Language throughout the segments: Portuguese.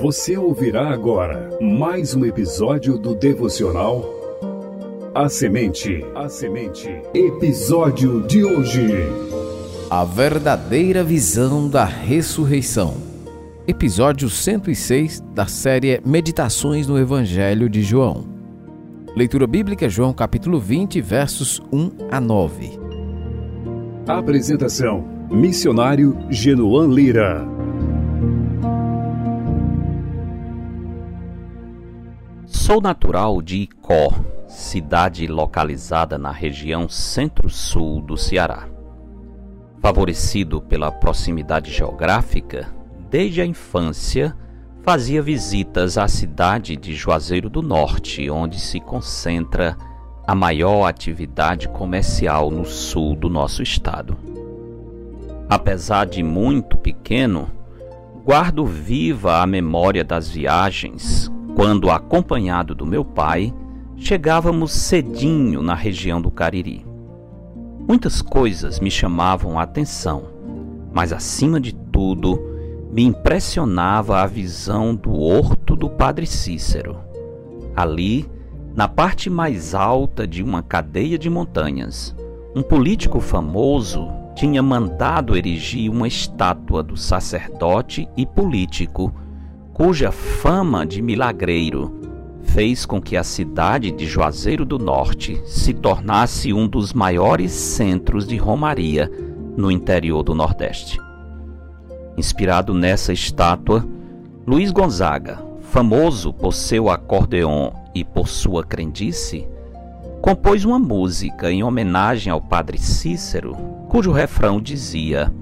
Você ouvirá agora mais um episódio do devocional A Semente. A Semente. Episódio de hoje. A verdadeira visão da ressurreição. Episódio 106 da série Meditações no Evangelho de João. Leitura bíblica João capítulo 20, versos 1 a 9. Apresentação: Missionário Genoan Lira. Sou natural de Icó, cidade localizada na região centro-sul do Ceará. Favorecido pela proximidade geográfica, desde a infância fazia visitas à cidade de Juazeiro do Norte, onde se concentra a maior atividade comercial no sul do nosso estado. Apesar de muito pequeno, guardo viva a memória das viagens quando, acompanhado do meu pai, chegávamos cedinho na região do Cariri. Muitas coisas me chamavam a atenção, mas acima de tudo, me impressionava a visão do horto do Padre Cícero. Ali, na parte mais alta de uma cadeia de montanhas, um político famoso tinha mandado erigir uma estátua do sacerdote e político, cuja fama de milagreiro fez com que a cidade de Juazeiro do Norte se tornasse um dos maiores centros de romaria no interior do Nordeste. Inspirado nessa estátua, Luiz Gonzaga, famoso por seu acordeon e por sua crendice, compôs uma música em homenagem ao padre Cícero, cujo refrão dizia: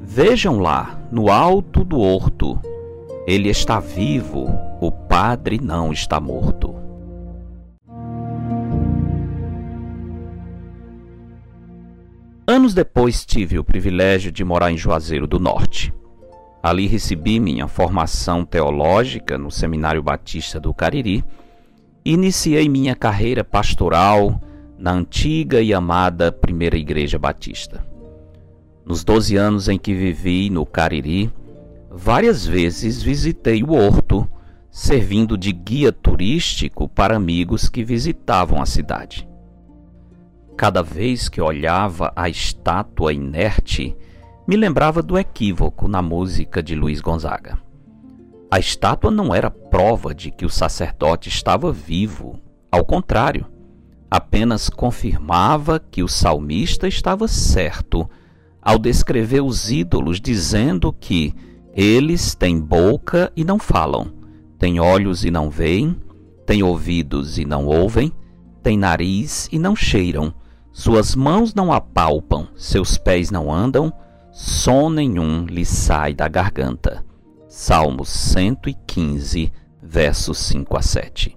Vejam lá, no alto do horto, ele está vivo, o padre não está morto. Anos depois tive o privilégio de morar em Juazeiro do Norte. Ali recebi minha formação teológica no Seminário Batista do Cariri e iniciei minha carreira pastoral na antiga e amada Primeira Igreja Batista. Nos 12 anos em que vivi no Cariri, várias vezes visitei o horto, servindo de guia turístico para amigos que visitavam a cidade. Cada vez que olhava a estátua inerte, me lembrava do equívoco na música de Luiz Gonzaga. A estátua não era prova de que o sacerdote estava vivo, ao contrário, apenas confirmava que o salmista estava certo ao descrever os ídolos, dizendo que eles têm boca e não falam, têm olhos e não veem, têm ouvidos e não ouvem, têm nariz e não cheiram, suas mãos não apalpam, seus pés não andam, som nenhum lhe sai da garganta. Salmos 115, versos 5 a 7.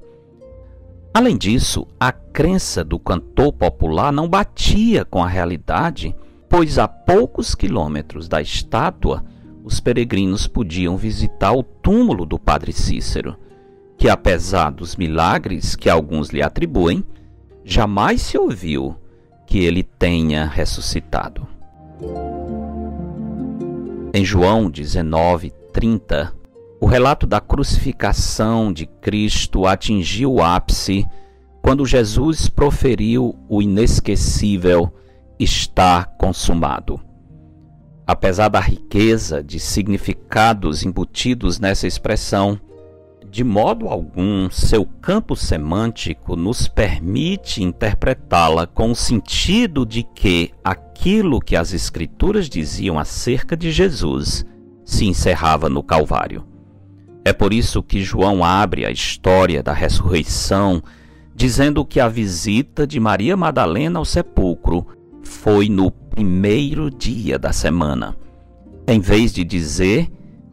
Além disso, a crença do cantor popular não batia com a realidade, pois a poucos quilômetros da estátua, os peregrinos podiam visitar o túmulo do Padre Cícero, que apesar dos milagres que alguns lhe atribuem, jamais se ouviu que ele tenha ressuscitado. Em João 19, 30, o relato da crucificação de Cristo atingiu o ápice quando Jesus proferiu o inesquecível está consumado. Apesar da riqueza de significados embutidos nessa expressão, de modo algum seu campo semântico nos permite interpretá-la com o sentido de que aquilo que as Escrituras diziam acerca de Jesus se encerrava no Calvário. É por isso que João abre a história da ressurreição dizendo que a visita de Maria Madalena ao sepulcro foi no primeiro dia da semana, em vez de dizer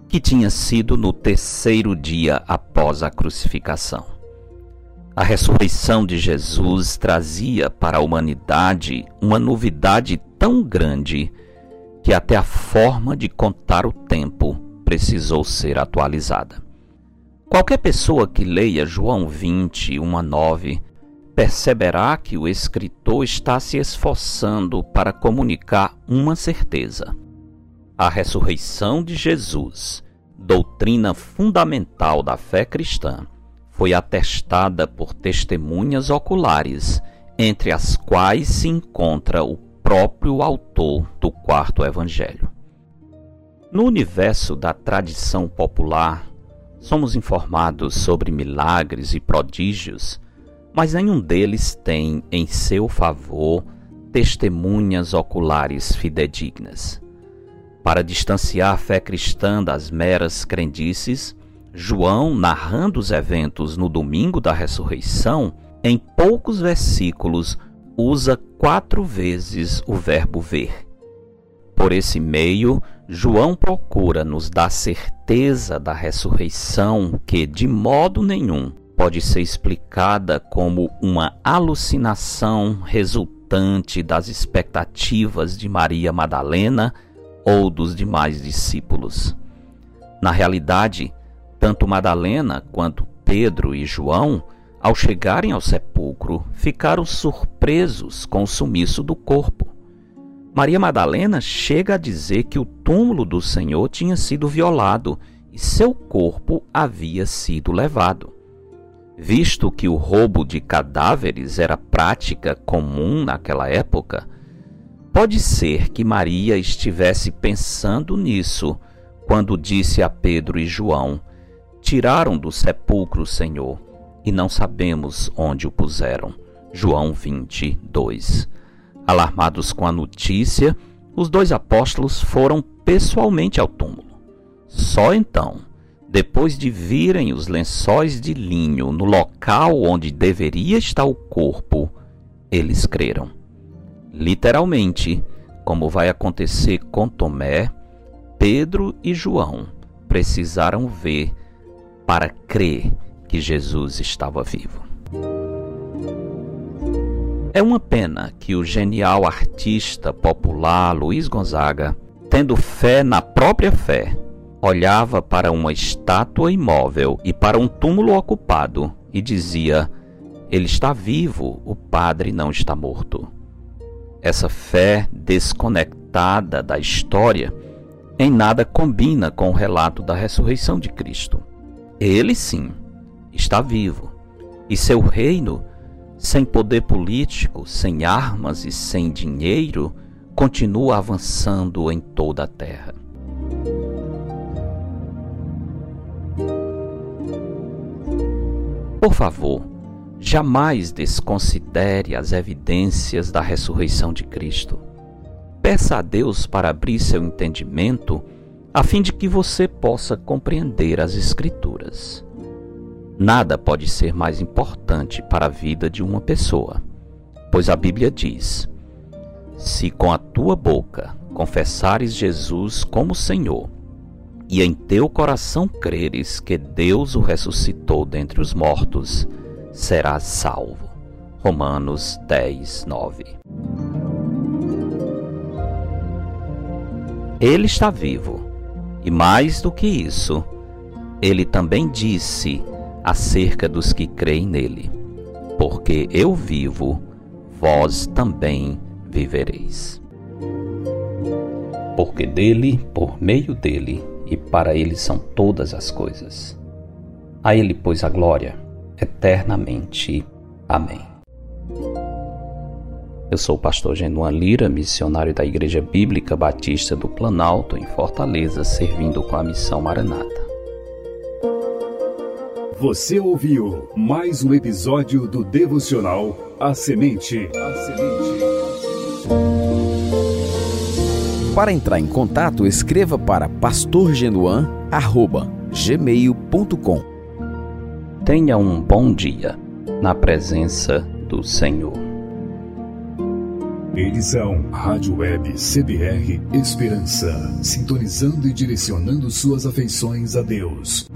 que tinha sido no terceiro dia após a crucificação. A ressurreição de Jesus trazia para a humanidade uma novidade tão grande que até a forma de contar o tempo precisou ser atualizada. Qualquer pessoa que leia João 20, 1 a 9, perceberá que o escritor está se esforçando para comunicar uma certeza. A ressurreição de Jesus doutrina fundamental da fé cristã, foi atestada por testemunhas oculares, entre as quais se encontra o próprio autor do quarto evangelho. No universo da tradição popular, somos informados sobre milagres e prodígios, mas nenhum deles tem em seu favor testemunhas oculares fidedignas. Para distanciar a fé cristã das meras crendices, João, narrando os eventos no domingo da ressurreição, em poucos versículos usa quatro vezes o verbo ver. Por esse meio, João procura nos dar certeza da ressurreição que, de modo nenhum, pode ser explicada como uma alucinação resultante das expectativas de Maria Madalena ou dos demais discípulos. Na realidade, tanto Madalena quanto Pedro e João, ao chegarem ao sepulcro, ficaram surpresos com o sumiço do corpo. Maria Madalena chega a dizer que o túmulo do Senhor tinha sido violado e seu corpo havia sido levado. Visto que o roubo de cadáveres era prática comum naquela época, Pode ser que Maria estivesse pensando nisso quando disse a Pedro e João: Tiraram do sepulcro o Senhor e não sabemos onde o puseram. João 22. Alarmados com a notícia, os dois apóstolos foram pessoalmente ao túmulo. Só então, depois de virem os lençóis de linho no local onde deveria estar o corpo, eles creram literalmente, como vai acontecer com Tomé, Pedro e João precisaram ver para crer que Jesus estava vivo. É uma pena que o genial artista popular Luiz Gonzaga, tendo fé na própria fé, olhava para uma estátua imóvel e para um túmulo ocupado e dizia: Ele está vivo, o padre não está morto. Essa fé desconectada da história em nada combina com o relato da ressurreição de Cristo. Ele sim está vivo e seu reino, sem poder político, sem armas e sem dinheiro, continua avançando em toda a terra. Por favor, Jamais desconsidere as evidências da ressurreição de Cristo. Peça a Deus para abrir seu entendimento a fim de que você possa compreender as Escrituras. Nada pode ser mais importante para a vida de uma pessoa, pois a Bíblia diz: Se com a tua boca confessares Jesus como Senhor, e em teu coração creres que Deus o ressuscitou dentre os mortos, serás salvo. Romanos 10, 9. Ele está vivo, e mais do que isso, ele também disse acerca dos que creem nele: Porque eu vivo, vós também vivereis. Porque dele, por meio dele e para ele são todas as coisas. A ele, pois, a glória eternamente. Amém. Eu sou o pastor Genuan Lira, missionário da Igreja Bíblica Batista do Planalto, em Fortaleza, servindo com a missão Maranata. Você ouviu mais um episódio do devocional A Semente. A Semente. Para entrar em contato, escreva para pastorgenuan@gmail.com. Tenha um bom dia na presença do Senhor. Edição Rádio Web CBR Esperança, sintonizando e direcionando suas afeições a Deus.